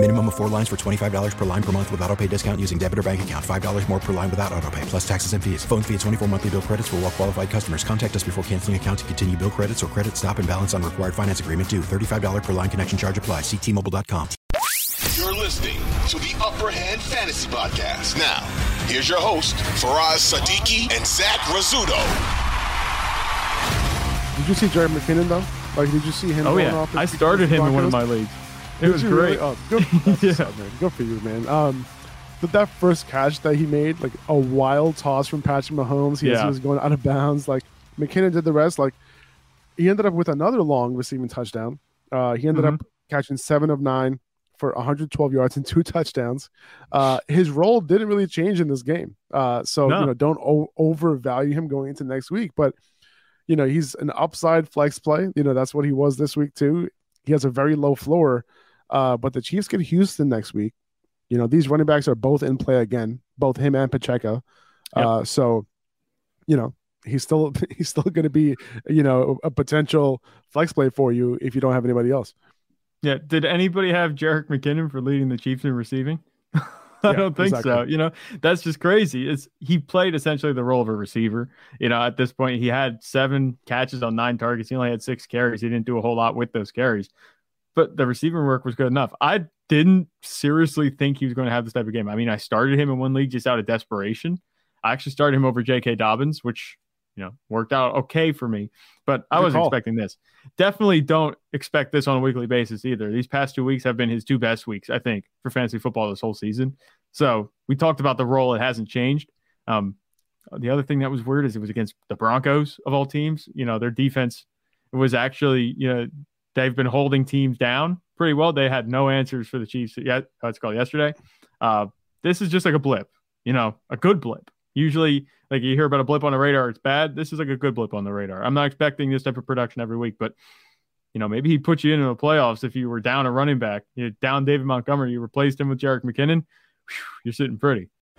Minimum of four lines for $25 per line per month with auto pay discount using debit or bank account. $5 more per line without auto pay, plus taxes and fees. Phone fee at 24 monthly bill credits for all well qualified customers. Contact us before canceling account to continue bill credits or credit stop and balance on required finance agreement due. $35 per line connection charge apply. Ctmobile.com. You're listening to the Upper Hand Fantasy Podcast. Now, here's your host, Faraz Sadiki and Zach Rizzuto. Did you see Jerry McKinnon though? Like, did you see him? Oh going yeah, off I started him in one of my leagues. It was great. really? Oh, good, Yeah. man. Good for you, man. Um, but that first catch that he made, like a wild toss from Patrick Mahomes, he, was, Yeah. he was going out of bounds. Like McKinnon did the rest. Like he ended up with another long receiving touchdown. Uh, he ended Mm-hmm. up catching seven of nine for 112 yards and two touchdowns. Uh, his role didn't really change in this game. Uh, so No. you know, don't o- overvalue him going into next week. But you know, he's an upside flex play. You know, that's what he was this week too. He has a very low floor. Uh, but the Chiefs get Houston next week. You know, these running backs are both in play again, both him and Pacheco. Uh, so, you know, he's still he's still going to be, you know, a potential flex play for you if you don't have anybody else. Yeah. Did anybody have Jerick McKinnon for leading the Chiefs in receiving? I Yeah, don't think so. You know, that's just crazy. It's he played essentially the role of a receiver. You know, at this point, he had seven catches on nine targets. He only had six carries. He didn't do a whole lot with those carries, but the receiving work was good enough. I didn't seriously think he was going to have this type of game. I mean, I started him in one league just out of desperation. I actually started him over J.K. Dobbins, which you know worked out okay for me, but I wasn't expecting this. Definitely don't expect this on a weekly basis either. These past two weeks have been his two best weeks, I think, for fantasy football this whole season. So we talked about the role; it hasn't changed. Um, the other thing that was weird is it was against the Broncos of all teams. You know, their defense was actually, you know, they've been holding teams down pretty well. They had no answers for the Chiefs yet. Called yesterday. Uh, this is just like a blip, you know, a good blip. Usually, like you hear about a blip on the radar, it's bad. This is like a good blip on the radar. I'm not expecting this type of production every week, but you know, maybe he'd put you into the playoffs if you were down a running back. You're down David Montgomery, you replaced him with Jerick McKinnon. Whew, you're sitting pretty.